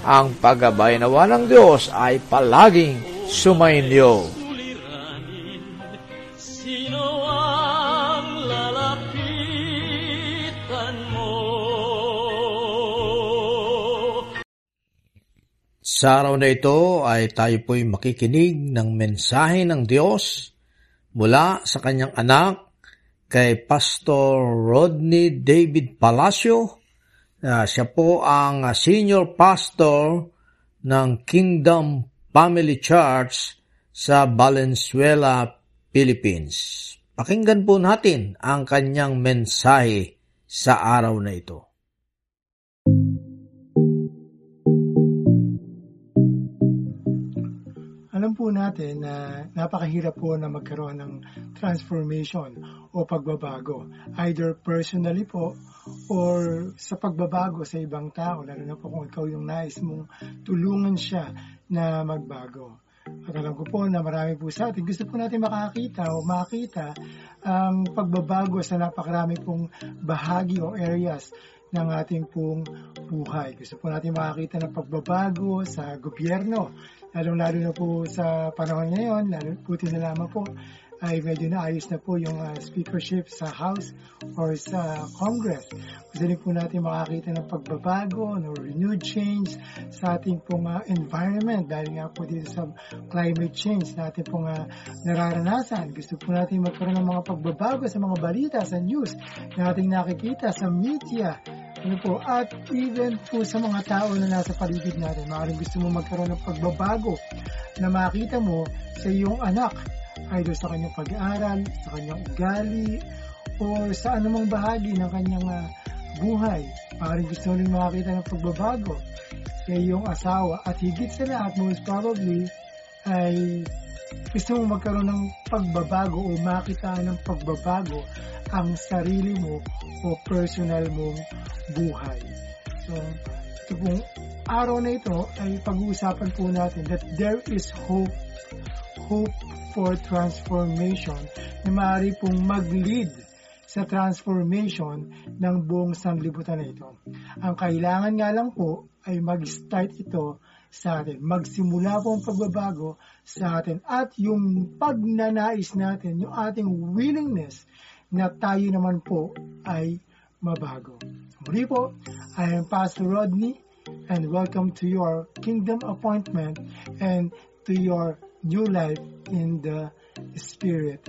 ang paggabay nawa ng Diyos ay palaging sumainyo. Sino ang lalapitan mo? Sa araw na ito ay tayo po'y makikinig ng mensahe ng Diyos mula sa kanyang anak kay Pastor Rodney David Palacio Uh, siya po ang uh, senior pastor ng Kingdom Family Church sa Valenzuela, Philippines. Pakinggan po natin ang kanyang mensahe sa araw na ito. Alam po natin na napakahirap po na magkaroon ng transformation o pagbabago, either personally po or sa pagbabago sa ibang tao, lalo na po kung ikaw yung nais mong tulungan siya na magbago. At alam ko po na marami po sa atin, gusto po natin makakita o makita ang pagbabago sa napakarami pong bahagi o areas ng ating pong buhay. Gusto po natin makakita ng pagbabago sa gobyerno, lalong-lalo na po sa panahon ngayon, lalo puti na lamang po ay medyo naayos na po yung uh, speakership sa House or sa Congress. Gusto rin po natin makakita ng pagbabago, no, renewed change sa ating pong uh, environment dahil nga po dito sa climate change na ating pong uh, nararanasan. Gusto po natin magkaroon ng mga pagbabago sa mga balita, sa news na ating nakikita sa media, ano po, at even po sa mga tao na nasa paligid natin. Maaaring gusto mo magkaroon ng pagbabago na makita mo sa iyong anak either sa kanyang pag-aaral, sa kanyang ugali, o sa anumang bahagi ng kanyang uh, buhay. Maaaring gusto rin makakita ng pagbabago sa iyong asawa at higit sa lahat, most probably, ay gusto mong magkaroon ng pagbabago o makita ng pagbabago ang sarili mo o personal mong buhay. So, ito pong araw na ito ay pag-uusapan po natin that there is hope, hope for transformation na maaari pong mag-lead sa transformation ng buong sanglibutan na ito. Ang kailangan nga lang po ay mag-start ito sa atin. Magsimula po ang pagbabago sa atin at yung pagnanais natin, yung ating willingness na tayo naman po ay mabago. Muli po, I am Pastor Rodney and welcome to your kingdom appointment and to your new life in the Spirit.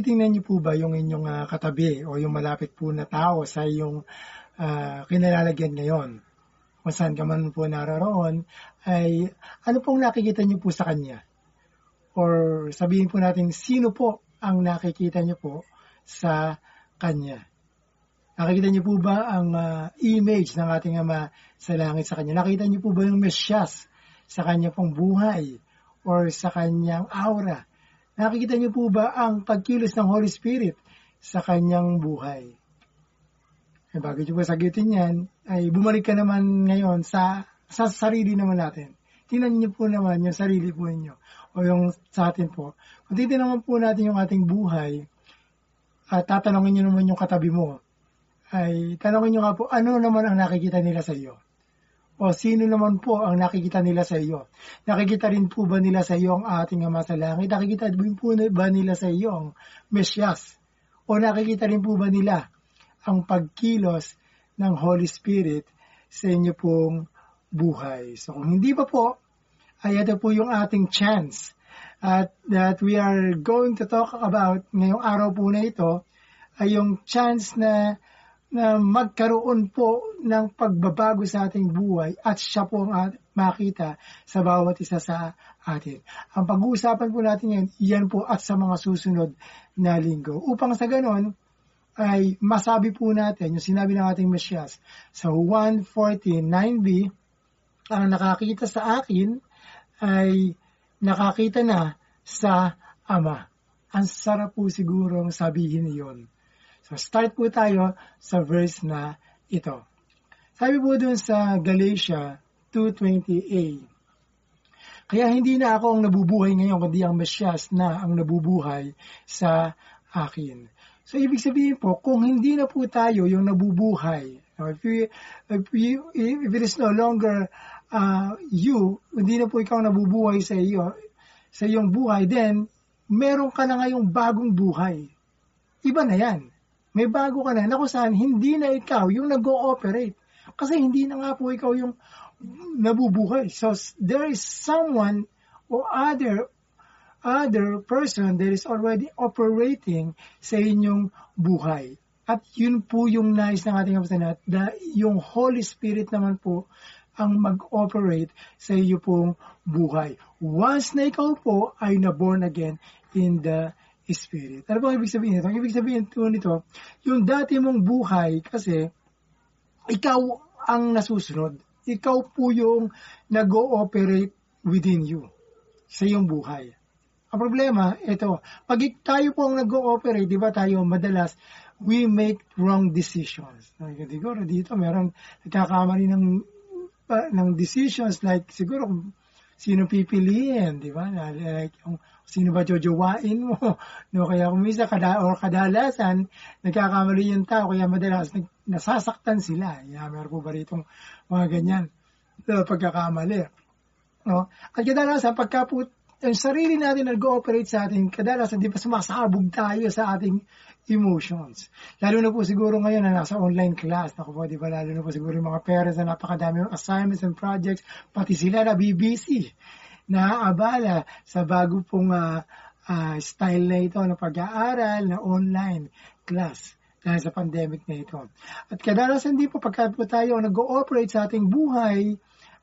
Natitingnan niyo po ba yung inyong ah, katabi o yung malapit po na tao sa iyong uh, kinalalagyan ngayon? Kung saan ka man po naroroon, ay ano pong nakikita niyo po sa kanya? Or sabihin po natin, sino po ang nakikita niyo po sa kanya? Nakikita niyo po ba ang ah, image ng ating Ama sa langit sa kanya? Nakita niyo po ba yung mesyas sa kanya pong buhay or sa kanyang aura? Nakikita niyo po ba ang pagkilos ng Holy Spirit sa kanyang buhay? Eh, bago niyo po sagutin yan, ay bumalik ka naman ngayon sa, sa sarili naman natin. Tingnan niyo po naman yung sarili po ninyo o yung sa atin po. Kung titignan po natin yung ating buhay, at tatanungin niyo naman yung katabi mo, ay tanongin niyo nga po, ano naman ang nakikita nila sa iyo? O sino naman po ang nakikita nila sa iyo? Nakikita rin po ba nila sa iyo ang ating Ama sa Langit? Nakikita rin po ba nila sa iyo ang Mesyas? O nakikita rin po ba nila ang pagkilos ng Holy Spirit sa inyo pong buhay? So kung hindi pa po, ay ito po yung ating chance at that we are going to talk about ngayong araw po na ito ay yung chance na na magkaroon po ng pagbabago sa ating buhay at siya po ang makita sa bawat isa sa atin. Ang pag-uusapan po natin yan, yan po at sa mga susunod na linggo. Upang sa ganon, ay masabi po natin, yung sinabi ng ating Mesyas, sa 149b, ang nakakita sa akin ay nakakita na sa Ama. Ang sarap po sigurong sabihin iyon. So start po tayo sa verse na ito. Sabi po dun sa Galatia 2.20a, Kaya hindi na ako ang nabubuhay ngayon, kundi ang Mesyas na ang nabubuhay sa akin. So ibig sabihin po, kung hindi na po tayo yung nabubuhay, if, you, if, you, if it is no longer uh, you, hindi na po ikaw nabubuhay sa iyo, sa iyong buhay, then meron ka na ngayong bagong buhay. Iba na yan. May bago ka na, na kung saan hindi na ikaw yung nag-ooperate. Kasi hindi na nga po ikaw yung nabubuhay. So, there is someone or other other person that is already operating sa inyong buhay. At yun po yung nais ng ating kapatid na yung Holy Spirit naman po ang mag-operate sa iyo pong buhay. Once na ikaw po ay na-born again in the Spirit. Ano bang ibig sabihin nito? Ang ibig sabihin po nito, yung dati mong buhay kasi ikaw ang nasusunod. Ikaw po yung nag-ooperate within you sa iyong buhay. Ang problema, ito, pag tayo po ang nag-ooperate, di ba tayo madalas, we make wrong decisions. Siguro dito meron nagkakamali ng, ng decisions like siguro sino pipiliin, di ba? Like, yung, sino ba jojowain mo? No, kaya kung minsan kada, or kadalasan, nagkakamali yung tao, kaya madalas nag, nasasaktan sila. Yeah, meron po ba rito mga ganyan uh, pagkakamali. No? At kadalasan, pagka po, ang sarili natin nag-ooperate sa atin, kadalasan di ba sumasabog tayo sa ating emotions. Lalo na po siguro ngayon na nasa online class, naku po, di ba, lalo na po siguro yung mga parents na napakadami ng assignments and projects, pati sila na BBC, naaabala sa bago pong uh, uh, style na ito ng pag-aaral na online class dahil sa pandemic na ito. At kadalasan di po pagka po tayo nag-ooperate sa ating buhay,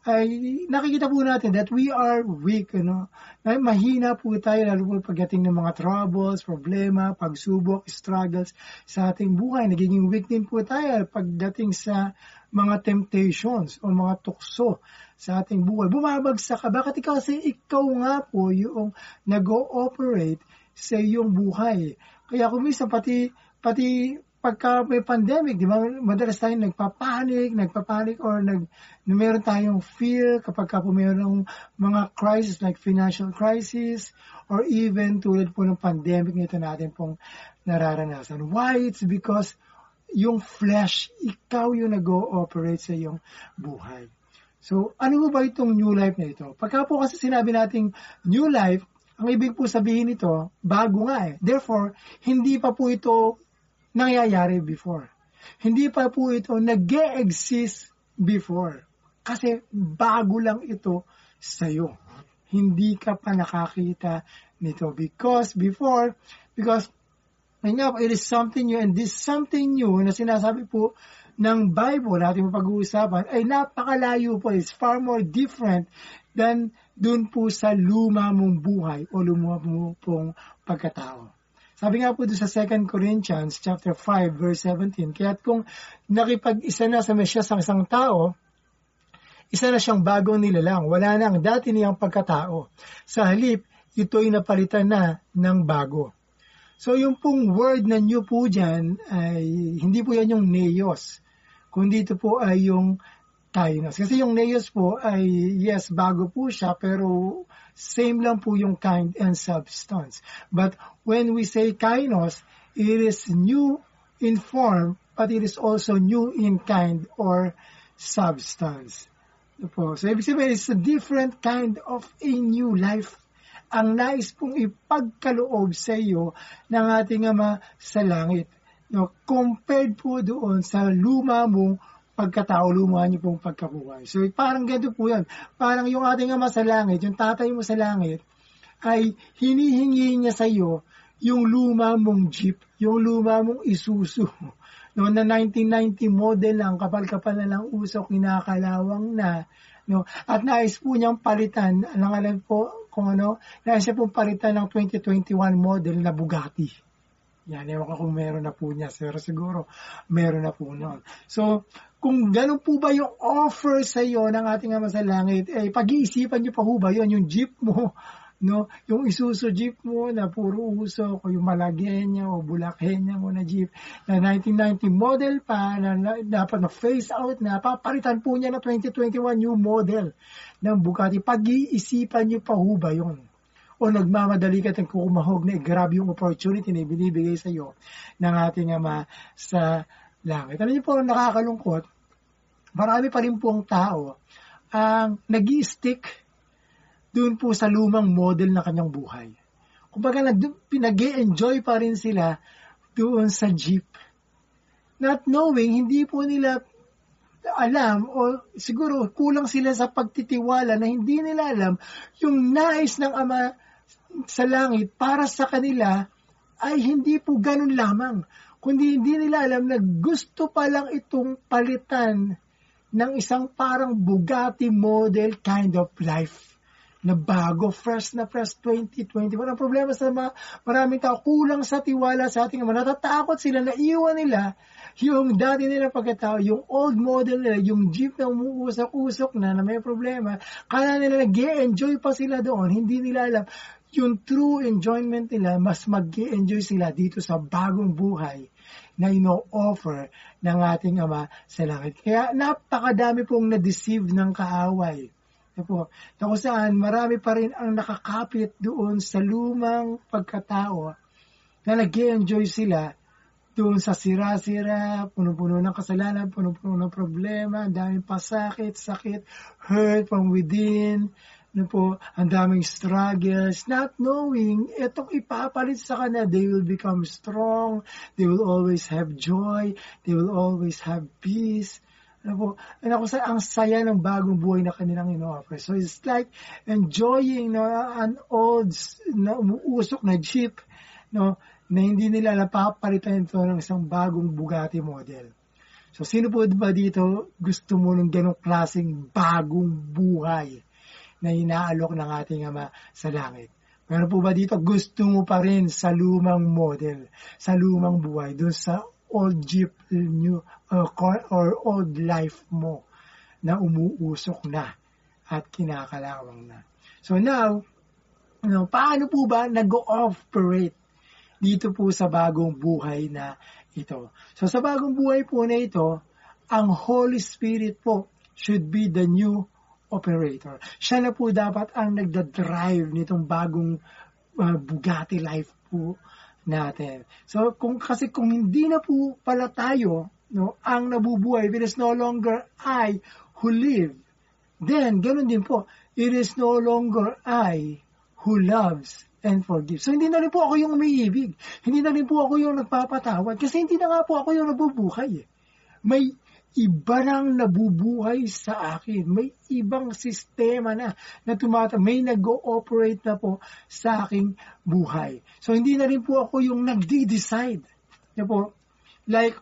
ay nakikita po natin that we are weak, ano? Na mahina po tayo lalo po pagdating ng mga troubles, problema, pagsubok, struggles sa ating buhay. Nagiging weak din po tayo pagdating sa mga temptations o mga tukso sa ating buhay. Bumabagsak ka. Bakit ikaw? Kasi ikaw nga po yung nag-ooperate sa iyong buhay. Kaya kung minsan pati, pati pagka may pandemic, di ba, madalas tayong nagpapanik, nagpapanik or nag, na meron tayong fear kapag ka po mayroong mga crisis like financial crisis or even tulad po ng pandemic nito natin pong nararanasan. Why? It's because yung flesh, ikaw yung nag-ooperate sa iyong buhay. So, ano ba itong new life na ito? Pagka po kasi sinabi nating new life, ang ibig po sabihin nito, bago nga eh. Therefore, hindi pa po ito nangyayari before. Hindi pa po ito nag exist before. Kasi bago lang ito sa'yo. Hindi ka pa nakakita nito. Because before, because Ayun nga it is something new and this something new na sinasabi po ng Bible natin pag-uusapan ay napakalayo po. It's far more different than dun po sa luma mong buhay o luma mo pong pagkatao. Sabi nga po doon sa 2 Corinthians chapter 5 verse 17, kaya kung nakipag-isa na sa mesya sa isang tao, isa na siyang bagong nilalang. Wala na ang dati niyang pagkatao. Sa halip, ito'y napalitan na ng bago. So yung pong word na new po dyan, ay, hindi po yan yung neos. Kundi ito po ay yung kainos. Kasi yung neos po ay, yes, bago po siya, pero same lang po yung kind and substance. But when we say kainos, it is new in form, but it is also new in kind or substance. Po. So, ibig sabihin, it's a different kind of a new life. Ang nais pong ipagkaloob sa iyo ng ating Ama sa langit. No, compared po doon sa luma mong pagkatao, luma niyo pong pagkabuhay. So, parang ganito po yan. Parang yung ating Ama sa langit, yung tatay mo sa langit, ay hinihingi niya sa iyo yung luma mong jeep, yung luma mong isusu. No, na 1990 model lang, kapal-kapal na lang usok, kinakalawang na. No, at nais po niyang palitan, alam alam po kung ano, nais siya pong palitan ng 2021 model na Bugatti. Yan, ewan ko kung meron na po niya, pero siguro meron na po noon. So, kung ganun po ba yung offer sa iyo ng ating Ama sa Langit, eh, pag-iisipan niyo pa ho ba yun, yung jeep mo, no? Yung Isuzu Jeep mo na puro usok, o yung Malagueña o Bulaqueña mo na Jeep na 1990 model pa, na, na dapat na face out na, papalitan po niya na 2021 new model ng Bugatti. Pag-iisipan niyo pa ho ba yun? O nagmamadali ka at kumahog na grabe yung opportunity na binibigay sa iyo ng ating Ama sa langit. Alam niyo po, nakakalungkot, marami pa rin pong tao ang nag stick doon po sa lumang model na kanyang buhay. Kumbaga, pinag enjoy pa rin sila doon sa jeep. Not knowing, hindi po nila alam o siguro kulang sila sa pagtitiwala na hindi nila alam yung nais ng Ama sa langit para sa kanila ay hindi po ganun lamang. Kundi hindi nila alam na gusto pa lang itong palitan ng isang parang Bugatti model kind of life na bago, fresh na fresh 2021. Ang problema sa mga maraming tao, kulang sa tiwala sa ating mga natatakot sila na iwan nila yung dati nila pagkatao, yung old model nila, yung jeep na umuusok-usok na na may problema, kaya nila nag enjoy pa sila doon, hindi nila alam yung true enjoyment nila, mas mag enjoy sila dito sa bagong buhay na ino-offer ng ating Ama sa langit. Kaya napakadami pong na-deceive ng kaaway. Po, na kung saan marami pa rin ang nakakapit doon sa lumang pagkatao na nag enjoy sila doon sa sira-sira, puno-puno ng kasalanan, puno-puno ng problema, daming pasakit, sakit, hurt from within, ano po, ang daming struggles, not knowing, itong ipapalit sa kanila, they will become strong, they will always have joy, they will always have peace, ano po, and ako sa ang saya ng bagong buhay na kanilang ino-offer. So it's like enjoying no, an old na umuusok na jeep no, na hindi nila napapalitan ito ng isang bagong Bugatti model. So sino po ba dito gusto mo ng ganong klaseng bagong buhay na inaalok ng ating Ama sa langit? Meron po ba dito gusto mo pa rin sa lumang model, sa lumang buhay, doon sa old jeep new uh, or old life mo na umuusok na at kinakalawang na. So now, you know, paano po ba nag-operate dito po sa bagong buhay na ito? So sa bagong buhay po na ito, ang Holy Spirit po should be the new operator. Siya na po dapat ang nagda-drive nitong bagong uh, Bugatti life po natin. So kung kasi kung hindi na po pala tayo no ang nabubuhay, it is no longer I who live. Then ganun din po, it is no longer I who loves and forgives. So hindi na rin po ako yung umiibig. Hindi na rin po ako yung nagpapatawad kasi hindi na nga po ako yung nabubuhay. Eh. May iba nang nabubuhay sa akin. May ibang sistema na na tumata, may nag-ooperate na po sa aking buhay. So hindi na rin po ako yung nagdi-decide. Yan po, like,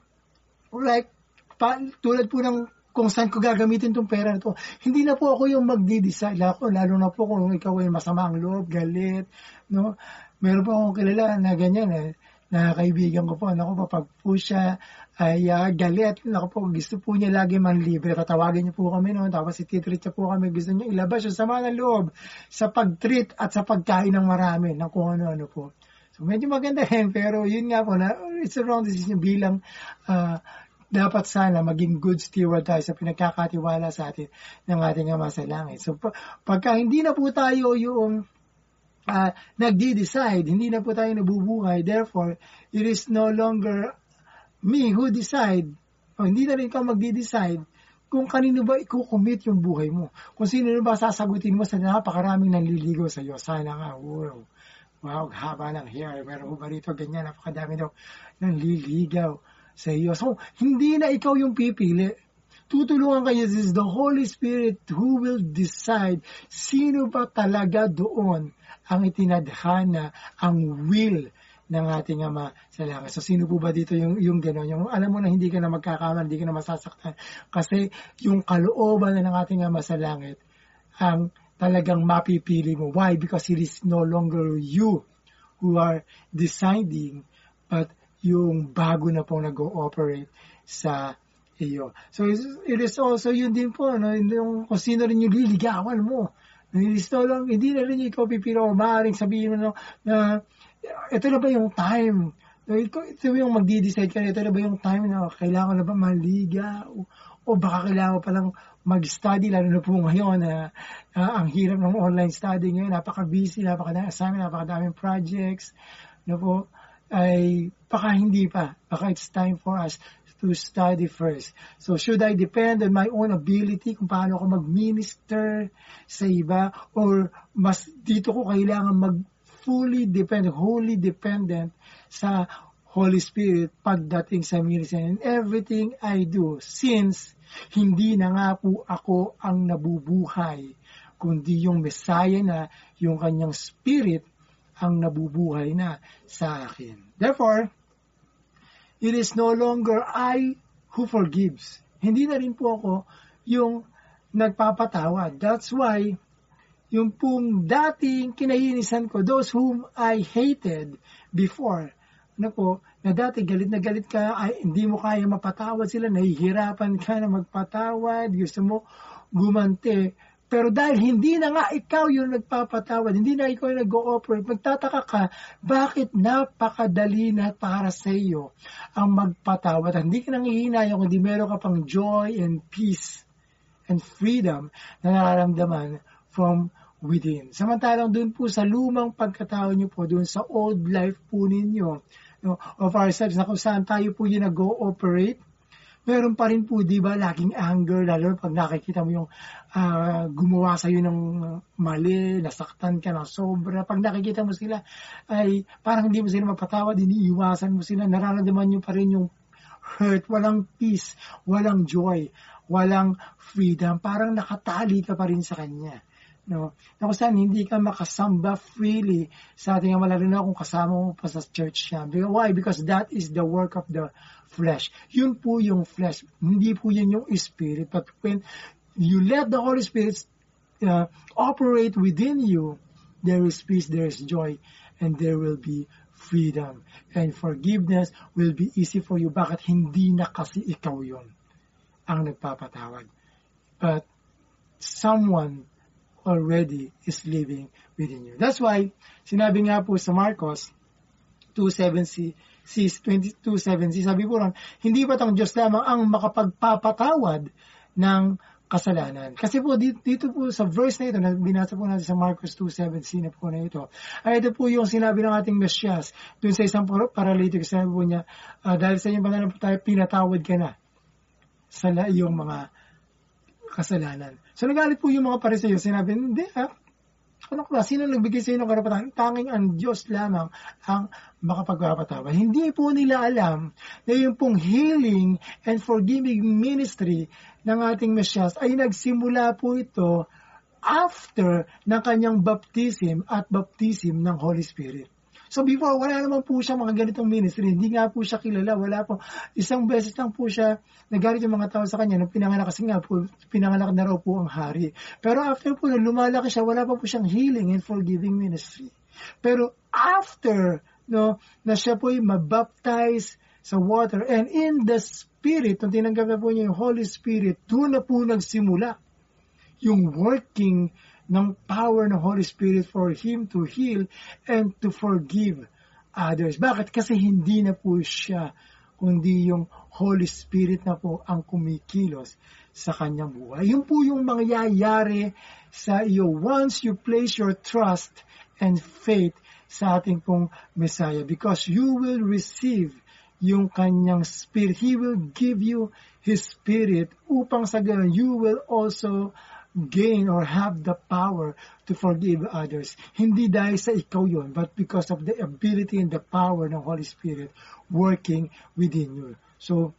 like, pa, tulad po ng kung saan ko gagamitin tong pera na to. Hindi na po ako yung magdi-decide. Ako, lalo na po kung ikaw ay masama ang loob, galit, no? Meron po akong kilala na ganyan eh na kaibigan ko po, ano po, pag po siya ay uh, galit, ako po, gusto po niya lagi man libre, tatawagin niyo po kami noon, tapos ititreat niya po kami, gusto niya ilabas yung sama ng loob sa pag-treat at sa pagkain ng marami, ng ano-ano po. So medyo maganda rin, pero yun nga po, na, it's a wrong decision bilang uh, dapat sana maging good steward tayo sa pinagkakatiwala sa atin ng ating Ama sa Langit. So pagka hindi na po tayo yung uh, nagdi-decide, hindi na po tayo nabubuhay. Therefore, it is no longer me who decide, o hindi na rin ikaw magdi-decide kung kanino ba i-commit yung buhay mo. Kung sino na ba sasagutin mo sa napakaraming nanliligaw sa iyo. Sana nga, wow, wow, haba ng hair. Meron ba rito ganyan? Napakadami daw nanliligaw sa iyo. So, hindi na ikaw yung pipili tutulungan kayo. This is the Holy Spirit who will decide sino ba talaga doon ang itinadhana, ang will ng ating Ama sa langit. So, sino po ba dito yung, yung gano'n? Yung alam mo na hindi ka na magkakaman, hindi ka na masasaktan. Kasi yung kalooban na ng ating Ama sa langit, ang talagang mapipili mo. Why? Because it is no longer you who are deciding, but yung bago na pong nag-ooperate sa iyo. So, it is also yun din po, no? yung kung sino rin yung liligawan mo Nilisto lang, hindi na rin ikaw pipiro. Maaaring sabihin mo no, na ito na ba yung time? Ito, yung magdi-decide ka ito na ba yung time na kailangan na ba maliga? O, o baka kailangan pa lang mag-study, lalo na po ngayon na uh, ang hirap ng online study ngayon, napaka-busy, napaka-daming assignment, napaka-daming projects, na po, ay baka hindi pa. Baka it's time for us to study first. So, should I depend on my own ability kung paano ako mag-minister sa iba or mas dito ko kailangan mag fully depend, wholly dependent sa Holy Spirit pagdating sa ministry and everything I do since hindi na nga po ako ang nabubuhay kundi yung Messiah na yung kanyang spirit ang nabubuhay na sa akin. Therefore, it is no longer I who forgives. Hindi na rin po ako yung nagpapatawad. That's why, yung pong dating kinahinisan ko, those whom I hated before, ano po, na dati galit na galit ka, ay, hindi mo kaya mapatawad sila, nahihirapan ka na magpatawad, gusto mo gumante, pero dahil hindi na nga ikaw yung nagpapatawad, hindi na ikaw yung nag-ooperate, magtataka ka, bakit napakadali na para sa iyo ang magpatawad? Hindi ka nang ihinayang, kundi meron ka pang joy and peace and freedom na nararamdaman from within. Samantalang doon po sa lumang pagkatao niyo po, doon sa old life po ninyo, no, of ourselves, na kung saan tayo po yung nag-ooperate, meron pa rin po, di ba, laging anger, lalo pag nakikita mo yung uh, gumawa sa'yo ng mali, nasaktan ka na sobra. Pag nakikita mo sila, ay parang hindi mo sila mapatawad, iniiwasan mo sila, nararamdaman nyo pa rin yung hurt, walang peace, walang joy, walang freedom. Parang nakatali ka pa rin sa kanya. No? Na kung saan hindi ka makasamba freely sa ating ama, lalo na kung kasama mo pa sa church niya. Why? Because that is the work of the flesh. Yun po yung flesh. Hindi po yan yung spirit. But when you let the Holy Spirit uh, operate within you, there is peace, there is joy, and there will be freedom. And forgiveness will be easy for you. Bakit hindi na kasi ikaw yon ang nagpapatawad. But someone already is living within you. That's why, sinabi nga po sa Marcos 2.7 Sis 22.7, sabi po lang, hindi ba tang Diyos lamang ang makapagpapatawad ng kasalanan. Kasi po dito, po sa verse na ito, na binasa po natin sa Marcos 2.17 na po na ito, ay ito po yung sinabi ng ating Mesyas, dun sa isang paralytic, sabi po niya, uh, dahil sa inyong tayo, pinatawad ka na sa iyong mga kasalanan. So nagalit po yung mga pariseyo, sinabi, hindi ah, Ano ba? Sino nagbigay sa inyo karapatan? Tanging ang Diyos lamang ang makapagpapatawad. Hindi po nila alam na yung pong healing and forgiving ministry ng ating Mesyas ay nagsimula po ito after ng kanyang baptism at baptism ng Holy Spirit. So before, wala naman po siya mga ganitong ministry. Hindi nga po siya kilala. Wala po. Isang beses lang po siya nagalit yung mga tao sa kanya nung pinanganak kasi nga po, pinanganak na raw po ang hari. Pero after po, nung lumalaki siya, wala pa po siyang healing and forgiving ministry. Pero after, no, na siya po ay mabaptize sa water and in the Spirit, nung tinanggap na po niya yung Holy Spirit, doon na po nagsimula yung working ng power ng Holy Spirit for Him to heal and to forgive others. Bakit? Kasi hindi na po siya, kundi yung Holy Spirit na po ang kumikilos sa kanyang buhay. Yun po yung mangyayari sa iyo once you place your trust and faith sa ating pong Messiah because you will receive yung kanyang spirit. He will give you His spirit upang sa ganun you will also gain or have the power to forgive others. Hindi dahil sa ikaw yon, but because of the ability and the power ng Holy Spirit working within you. So,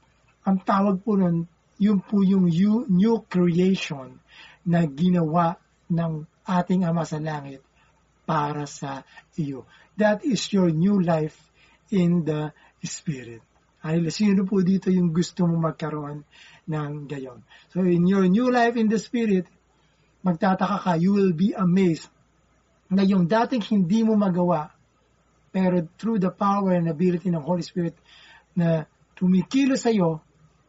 ang tawag po nun, yun po yung new, creation na ginawa ng ating Ama sa Langit para sa iyo. That is your new life in the Spirit. Ay, sino po dito yung gusto mo magkaroon ng gayon? So, in your new life in the Spirit, magtataka ka, you will be amazed na yung dating hindi mo magawa, pero through the power and ability ng Holy Spirit na tumikilo sa iyo,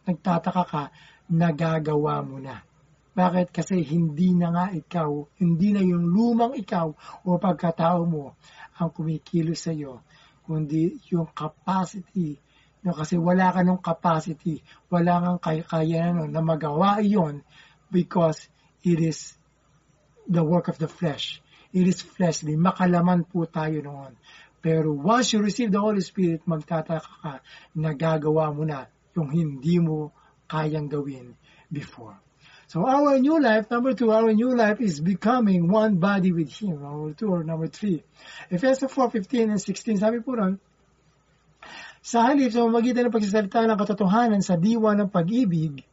nagtataka ka, nagagawa mo na. Bakit? Kasi hindi na nga ikaw, hindi na yung lumang ikaw o pagkatao mo ang kumikilo sa iyo, kundi yung capacity no, kasi wala ka nung capacity, wala kang kakayanan na magawa iyon because it is the work of the flesh. It is fleshly. Makalaman po tayo noon. Pero once you receive the Holy Spirit, magtataka ka, nagagawa mo na yung hindi mo kayang gawin before. So our new life, number two, our new life is becoming one body with Him. Number two or number three. Ephesians 4, 15 and 16, sabi po ron, sa halip sa mamagitan ng pagsasalita ng katotohanan sa diwa ng pag-ibig,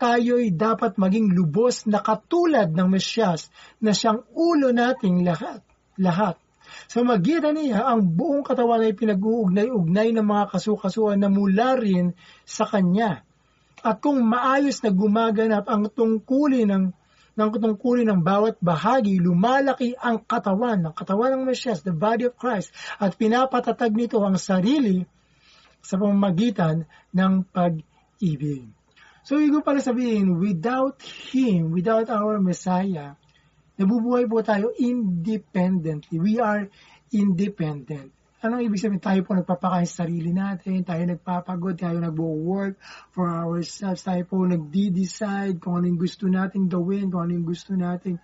tayo'y dapat maging lubos na katulad ng Mesyas na siyang ulo nating lahat. lahat. Sa magitan niya, ang buong katawan ay pinag-uugnay-ugnay ng mga kasukasuan na mula rin sa Kanya. At kung maayos na gumaganap ang tungkulin ng ng tungkulin ng bawat bahagi, lumalaki ang katawan, ng katawan ng Mesyas, the body of Christ, at pinapatatag nito ang sarili sa pamamagitan ng pag-ibig. So, ibig pala sabihin, without Him, without our Messiah, nabubuhay po tayo independently. We are independent. Anong ibig sabihin? Tayo po nagpapakain sa sarili natin, tayo nagpapagod, tayo nagwo-work for ourselves, tayo po nagdi-decide kung anong gusto nating gawin, kung anong gusto nating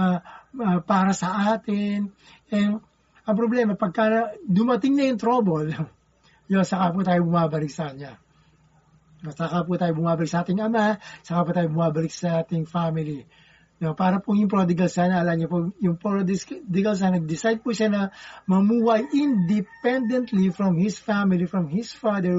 uh, uh, para sa atin. And ang problema, pagka dumating na yung trouble, yun, saka po tayo bumabalik sa Kanya. Saka po tayo bumabalik sa ating ama, saka po tayo bumabalik sa ating family. No, para po yung prodigal son, alam niyo po, yung prodigal son, nag-decide po siya na mamuhay independently from his family, from his father.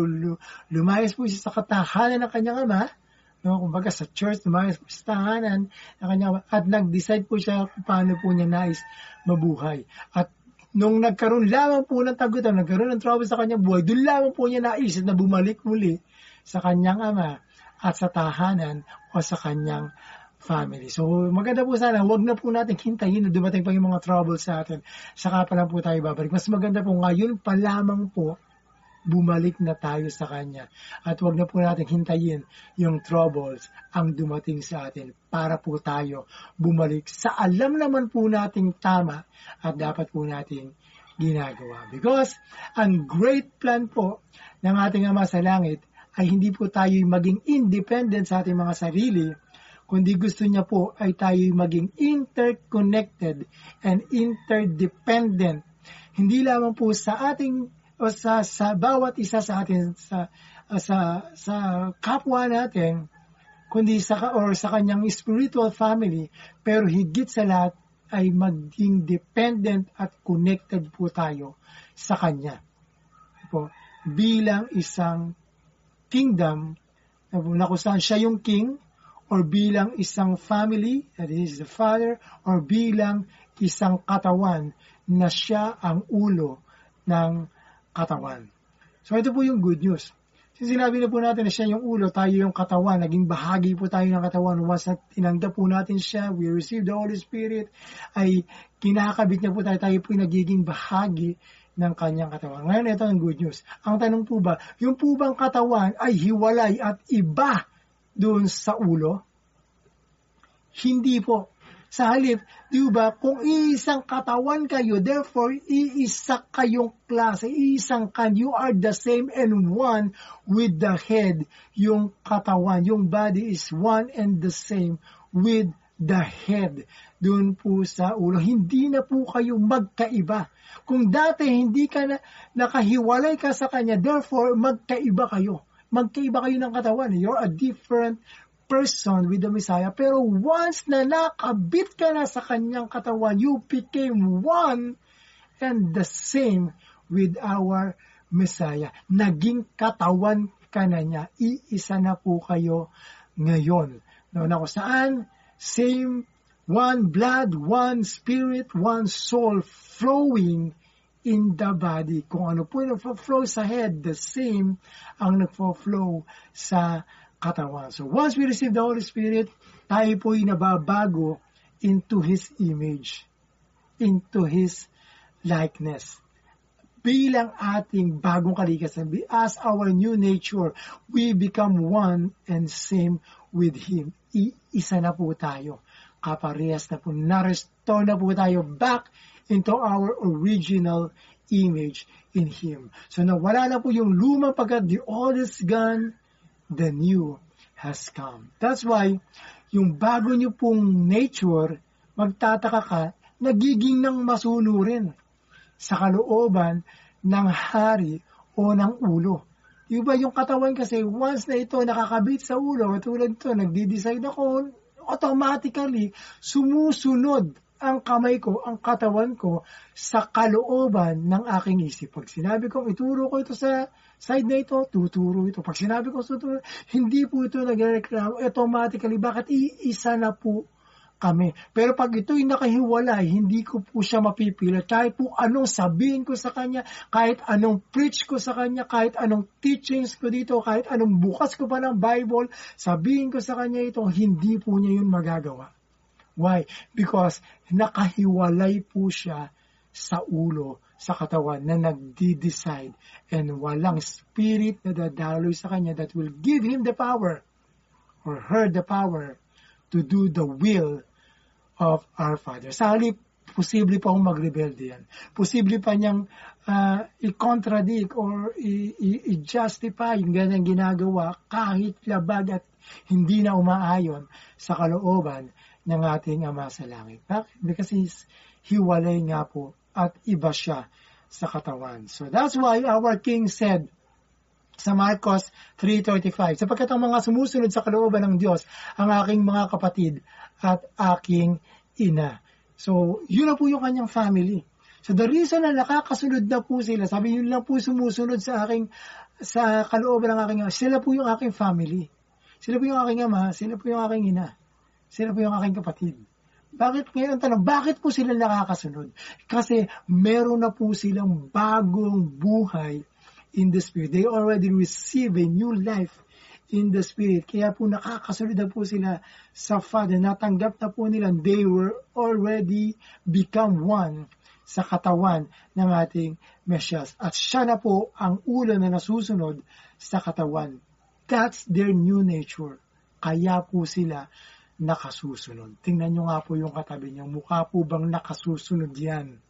Lumayas po siya sa katahanan ng kanyang ama, no, kumbaga sa church, lumayas po sa tahanan ng kanyang ama, at nag-decide po siya kung paano po niya nais mabuhay. At nung nagkaroon lamang po ng tagutan, nagkaroon ng trouble sa kanyang buhay, doon lamang po niya naisip na bumalik muli sa kanyang ama at sa tahanan o sa kanyang family. So, maganda po sana, wag na po natin hintayin na dumating pa yung mga trouble sa atin. Saka pa lang po tayo babalik. Mas maganda po ngayon pa lamang po, bumalik na tayo sa Kanya. At wag na po natin hintayin yung troubles ang dumating sa atin para po tayo bumalik sa alam naman po nating tama at dapat po nating ginagawa. Because ang great plan po ng ating Ama sa Langit ay hindi po tayo maging independent sa ating mga sarili, kundi gusto niya po ay tayo maging interconnected and interdependent. Hindi lamang po sa ating o sa, sa bawat isa sa atin sa sa sa kapwa natin kundi sa or sa kanyang spiritual family pero higit sa lahat ay maging dependent at connected po tayo sa Kanya. Po, bilang isang kingdom na kung saan siya yung king or bilang isang family, that is the father, or bilang isang katawan na siya ang ulo ng katawan. So ito po yung good news. Kasi sinabi na po natin na siya yung ulo, tayo yung katawan, naging bahagi po tayo ng katawan. Once na tinanggap po natin siya, we receive the Holy Spirit, ay kinakabit niya po tayo, tayo po yung nagiging bahagi ng kanyang katawan. Ngayon, ito ang good news. Ang tanong po ba, yung po bang katawan ay hiwalay at iba doon sa ulo? Hindi po. Sa halip, di ba, kung iisang katawan kayo, therefore, iisa kayong klase, iisang kan, you are the same and one with the head. Yung katawan, yung body is one and the same with the head. Doon po sa ulo. Hindi na po kayo magkaiba. Kung dati hindi ka na, nakahiwalay ka sa kanya, therefore, magkaiba kayo. Magkaiba kayo ng katawan. You're a different person with the Messiah. Pero once na nakabit ka na sa kanyang katawan, you became one and the same with our Messiah. Naging katawan ka na niya. Iisa na po kayo ngayon. No, na saan, same, one blood, one spirit, one soul flowing in the body. Kung ano po yung flow sa head, the same ang nagfo-flow sa katawan. So once we receive the Holy Spirit, tayo po ay nababago into His image, into His likeness. Bilang ating bagong kalikasan, as our new nature, we become one and same with Him. Iisa na po tayo. Kaparehas na po, na-restore na po tayo back into our original image in Him. So nawala na po yung lumang pagkat the old is gone, the new has come. That's why, yung bago nyo pong nature, magtataka ka, nagiging ng masunurin sa kalooban ng hari o ng ulo. Diba yung katawan kasi, once na ito nakakabit sa ulo, tulad ito, nagdi-decide ako, automatically, sumusunod ang kamay ko, ang katawan ko sa kalooban ng aking isip. Pag sinabi kong ituro ko ito sa side na ito, tuturo ito. Pag sinabi ko tuturo, hindi po ito nagreklamo. Automatically, bakit iisa na po kami. Pero pag ito'y nakahiwalay, hindi ko po siya mapipilit. Kahit po anong sabihin ko sa kanya, kahit anong preach ko sa kanya, kahit anong teachings ko dito, kahit anong bukas ko pa ng Bible, sabihin ko sa kanya ito, hindi po niya yun magagawa. Why? Because nakahiwalay po siya sa ulo, sa katawan na nagdi-decide and walang spirit na dadaloy sa kanya that will give him the power or her the power to do the will of our Father. Sa halip, posible pa akong magrebelde yan. Posible pa niyang uh, i-contradict or i-justify yung ganyang ginagawa kahit labag at hindi na umaayon sa kalooban ng ating Ama sa Langit. Bakit? Because He's hiwalay nga po at iba siya sa katawan. So that's why our King said sa Marcos 3.35, sapagkat ang mga sumusunod sa kalooban ng Diyos, ang aking mga kapatid at aking ina. So, yun na po yung kanyang family. So, the reason na nakakasunod na po sila, sabi yun lang po sumusunod sa aking, sa kalooban ng aking, sila po yung aking family. Sila po yung aking ama, sila po yung aking ina. Sila po yung aking kapatid. Bakit ngayon ang tanong, bakit po sila nakakasunod? Kasi meron na po silang bagong buhay in the Spirit. They already receive a new life in the Spirit. Kaya po nakakasunod na po sila sa Father. Natanggap na po nila, they were already become one sa katawan ng ating Mesias. At siya na po ang ulo na nasusunod sa katawan. That's their new nature. Kaya po sila nakasusunod. Tingnan nyo nga po yung katabi niyo. Mukha po bang nakasusunod yan?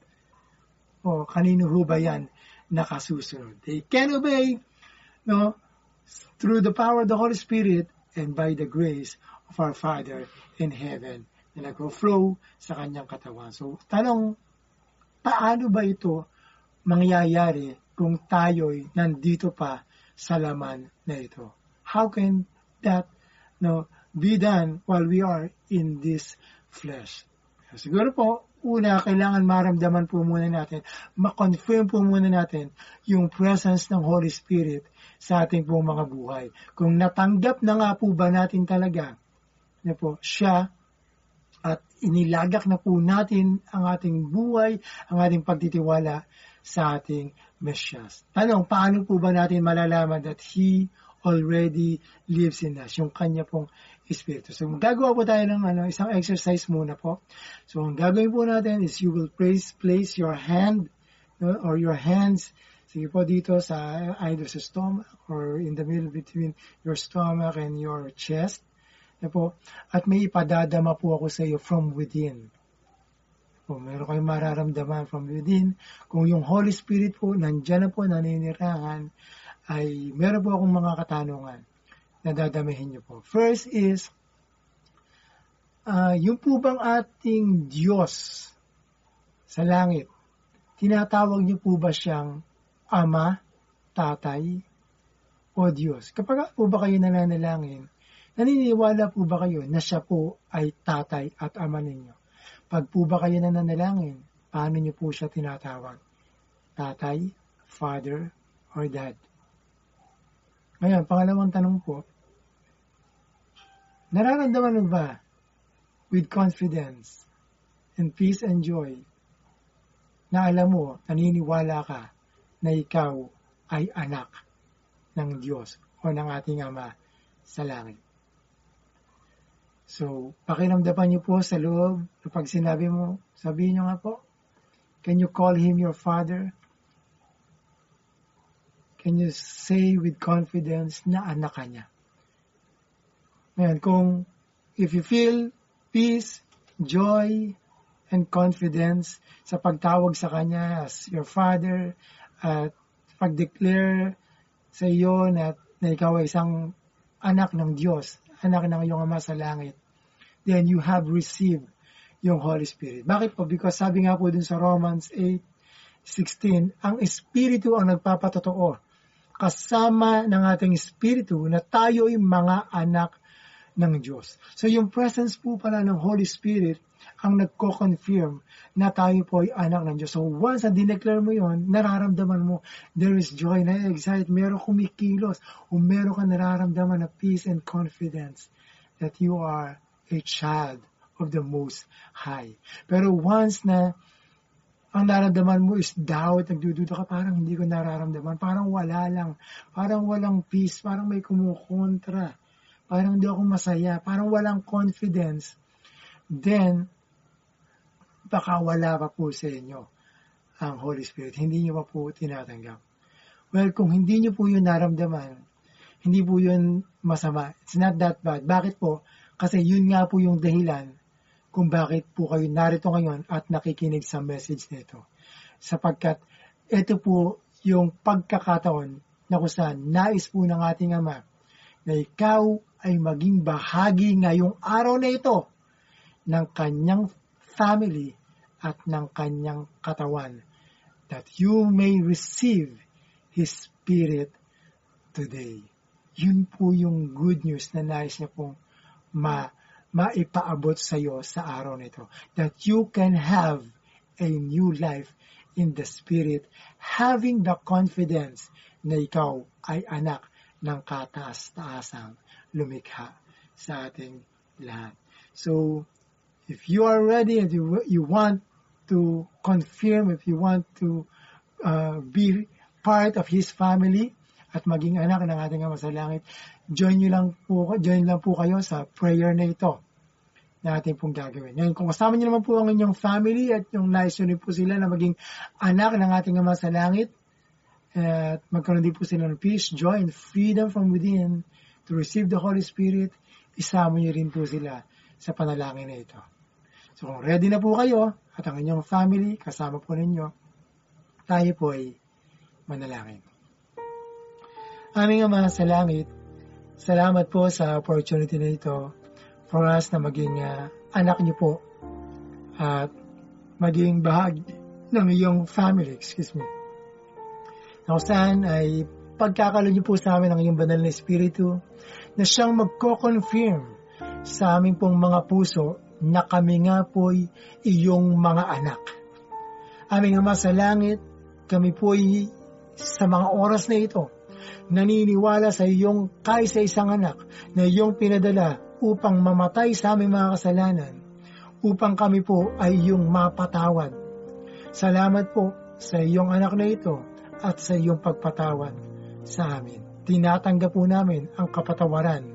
O kanino ho ba yan nakasusunod? They can obey no, through the power of the Holy Spirit and by the grace of our Father in heaven na nag-flow sa kanyang katawan. So, tanong, paano ba ito mangyayari kung tayo'y nandito pa sa laman na ito? How can that no, be done while we are in this flesh. Siguro po, una, kailangan maramdaman po muna natin, ma-confirm po muna natin yung presence ng Holy Spirit sa ating pong mga buhay. Kung natanggap na nga po ba natin talaga na po siya at inilagak na po natin ang ating buhay, ang ating pagtitiwala sa ating Mesyas. Tanong, paano po ba natin malalaman that He already lives in us, yung kanya pong Espiritu. So, gagawa po tayo ng ano, isang exercise muna po. So, ang gagawin po natin is you will place, place your hand or your hands Sige po dito sa either sa stomach or in the middle between your stomach and your chest. Na po, at may ipadadama po ako sa iyo from within. Po, meron kayong mararamdaman from within. Kung yung Holy Spirit po, nandyan na po, naninirahan, ay meron po akong mga katanungan na dadamihin niyo po. First is, uh, yung po bang ating Diyos sa langit, tinatawag niyo po ba siyang Ama, Tatay, o Diyos? Kapag po ba kayo nananalangin, naniniwala po ba kayo na siya po ay Tatay at Ama ninyo? Pag po ba kayo nananalangin, paano niyo po siya tinatawag? Tatay, Father, or Dad? Ngayon, pangalawang tanong po, nararamdaman mo ba with confidence and peace and joy na alam mo, naniniwala ka na ikaw ay anak ng Diyos o ng ating Ama sa langit. So, pakiramdaman niyo po sa loob, kapag sinabi mo, sabihin niyo nga po, can you call Him your Father? Can you say with confidence na anak ka niya? Ngayon, kung if you feel peace, joy, and confidence sa pagtawag sa Kanya as your Father, at pag-declare sa iyo na, na ikaw ay isang anak ng Diyos, anak ng iyong Ama sa langit, then you have received yung Holy Spirit. Bakit po? Because sabi nga po dun sa Romans 8:16, ang Espiritu ang nagpapatotoo kasama ng ating Espiritu na tayo ay mga anak ng Diyos. So yung presence po pala ng Holy Spirit ang nagko-confirm na tayo po ay anak ng Diyos. So once na dineclare mo yon, nararamdaman mo there is joy, na excite, meron kumikilos, o meron ka nararamdaman na peace and confidence that you are a child of the Most High. Pero once na ang nararamdaman mo is doubt, nagdududa ka, parang hindi ko nararamdaman, parang wala lang, parang walang peace, parang may kumukontra, parang hindi ako masaya, parang walang confidence, then baka wala pa po sa inyo ang Holy Spirit. Hindi nyo pa po tinatanggap. Well, kung hindi nyo po yun naramdaman, hindi po yun masama. It's not that bad. Bakit po? Kasi yun nga po yung dahilan kung bakit po kayo narito ngayon at nakikinig sa message nito. Sapagkat ito po yung pagkakataon na kung nais po ng ating Ama na ikaw ay maging bahagi ngayong araw na ito ng kanyang family at ng kanyang katawan that you may receive His Spirit today. Yun po yung good news na nais niya pong ma maipaabot sa iyo sa araw nito. That you can have a new life in the Spirit, having the confidence na ikaw ay anak ng kataas-taasang lumikha sa ating lahat. So, if you are ready and you, you want to confirm, if you want to uh, be part of His family at maging anak ng ating Ama sa Langit, join nyo lang po, join lang po kayo sa prayer na ito na ating pong gagawin. Ngayon, kung kasama nyo naman po ang inyong family at yung nais nyo po sila na maging anak ng ating Ama sa Langit, at magkaroon din po sila ng peace, joy, and freedom from within to receive the Holy Spirit, isama nyo rin po sila sa panalangin na ito. So kung ready na po kayo at ang inyong family kasama po ninyo, tayo po ay manalangin. Aming Ama sa Langit, salamat po sa opportunity na ito for us na maging uh, anak niyo po at maging bahagi ng iyong family, excuse me. Na kung saan ay pagkakalo niyo po sa amin ang iyong banal na espiritu na siyang magko-confirm sa aming pong mga puso na kami nga po'y iyong mga anak. Aming Ama sa langit, kami po'y sa mga oras na ito, naniniwala sa iyong kaysa isang anak na iyong pinadala upang mamatay sa aming mga kasalanan, upang kami po ay iyong mapatawad. Salamat po sa iyong anak na ito at sa iyong pagpatawad sa amin. Tinatanggap po namin ang kapatawaran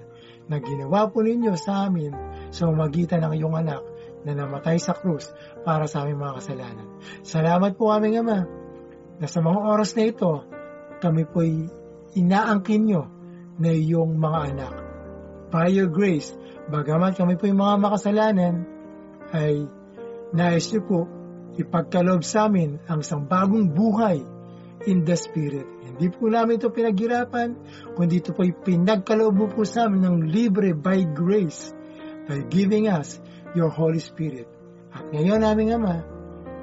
na ginawa po ninyo sa amin sa umagitan ng iyong anak na namatay sa krus para sa aming mga kasalanan. Salamat po aming Ama na sa mga oras na ito, kami po'y inaangkin nyo na iyong mga anak. By your grace, bagamat kami po'y mga makasalanan, ay nais nyo po ipagkalob sa amin ang isang bagong buhay in the Spirit. Hindi po namin ito pinaghirapan, kundi ito po'y pinagkaloob po sa amin ng libre by grace by giving us your Holy Spirit. At ngayon aming Ama,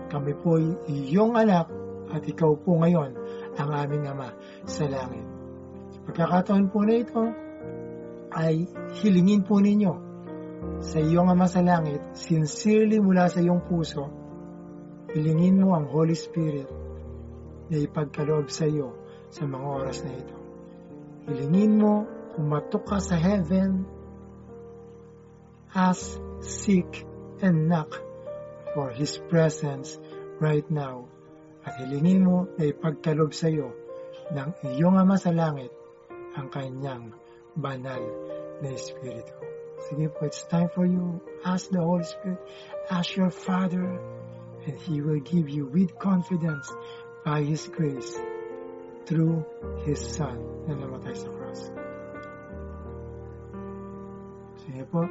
kami po'y iyong anak at ikaw po ngayon ang aming Ama sa langit. Pagkakataon po na ito ay hilingin po ninyo sa iyong Ama sa langit, sincerely mula sa iyong puso, hilingin mo ang Holy Spirit na ipagkaloob sa iyo sa mga oras na ito. Hilingin mo, pumatok ka sa heaven, ask, seek, and knock for His presence right now. At hilingin mo na ipagkalob sa iyo ng iyong Ama sa Langit ang kanyang banal na Espiritu. Sige po, it's time for you. Ask the Holy Spirit. Ask your Father and He will give you with confidence by His grace through His Son na namatay sa cross. Sige po,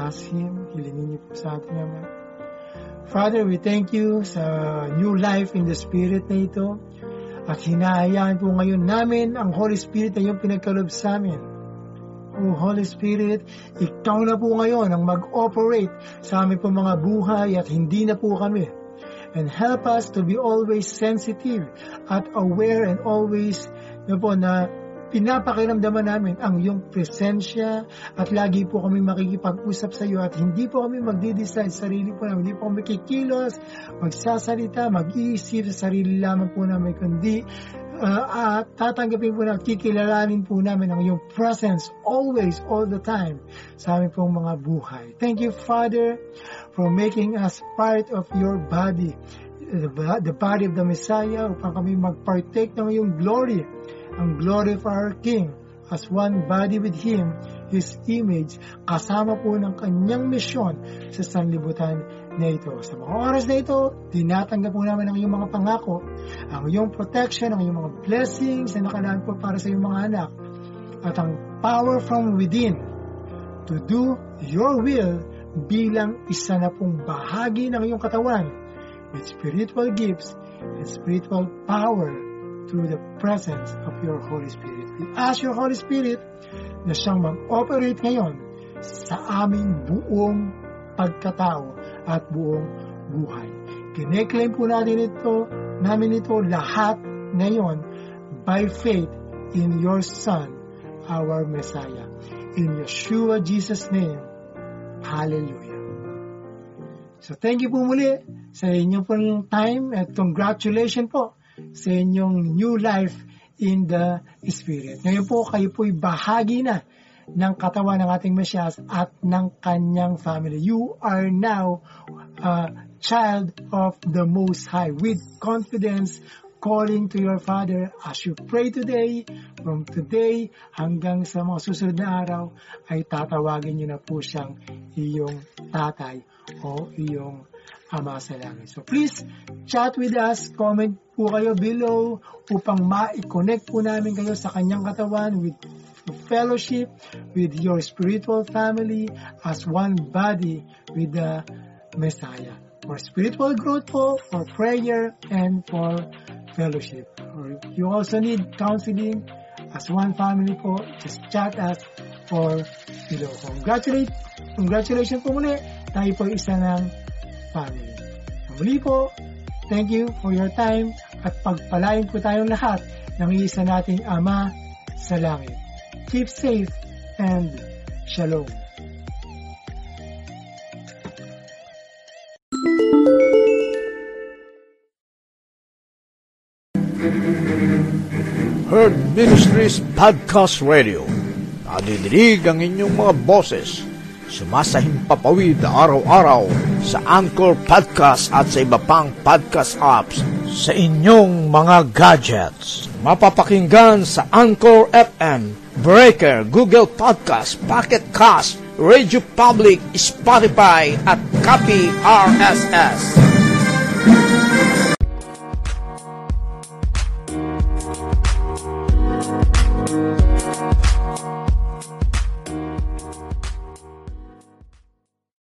ask Him, hilingin niyo po sa ating Ama. Father, we thank you sa new life in the Spirit na ito. At hinahayaan po ngayon namin ang Holy Spirit na yung pinagkalob sa amin. O Holy Spirit, ikaw na po ngayon ang mag-operate sa aming po mga buhay at hindi na po kami. And help us to be always sensitive at aware and always na po na pinapakiramdaman namin ang iyong presensya at lagi po kami makikipag-usap sa iyo at hindi po kami magdi-decide sa sarili po namin, hindi po kami kikilos, magsasalita, mag-iisip sa sarili lamang po namin, kundi uh, at tatanggapin po na kikilalanin po namin ang iyong presence always, all the time sa aming pong mga buhay. Thank you, Father, for making us part of your body, the, body of the Messiah, upang kami mag-partake ng iyong glory ang glory of our King. As one body with Him, His image, kasama po ng kanyang misyon sa sanlibutan na ito. Sa mga oras na ito, tinatanggap po namin ang iyong mga pangako, ang iyong protection, ang iyong mga blessings na nakalaan po para sa iyong mga anak, at ang power from within to do your will bilang isa na pong bahagi ng iyong katawan with spiritual gifts and spiritual power through the presence of your Holy Spirit. We ask your Holy Spirit na siyang mag-operate ngayon sa aming buong pagkatao at buong buhay. Kineklaim po natin ito, namin ito lahat ngayon by faith in your Son, our Messiah. In Yeshua Jesus' name, Hallelujah. So thank you po muli sa inyong pong time at congratulations po sa inyong new life in the Spirit. Ngayon po, kayo po'y bahagi na ng katawan ng ating Mesyas at ng kanyang family. You are now a child of the Most High with confidence calling to your Father as you pray today, from today hanggang sa mga susunod na araw, ay tatawagin niyo na po siyang iyong tatay o iyong Ama sa Langit. So please, chat with us, comment po kayo below upang ma-connect po namin kayo sa kanyang katawan with fellowship with your spiritual family as one body with the Messiah. For spiritual growth for prayer, and for fellowship. Or if you also need counseling as one family po, just chat us or below. Congratulate, congratulations po muli. Tayo po isa ng family. Muli po, thank you for your time at pagpalain po tayong lahat ng isa nating Ama sa langit. Keep safe and shalom. Heard Ministries Podcast Radio. Nadidinig ang inyong mga boses. Sumasahim papawid araw-araw sa Anchor Podcast at sa iba pang podcast apps sa inyong mga gadgets. Mapapakinggan sa Anchor FM Breaker, Google Podcast, Pocket Cast, Radio Public, Spotify at Copy RSS.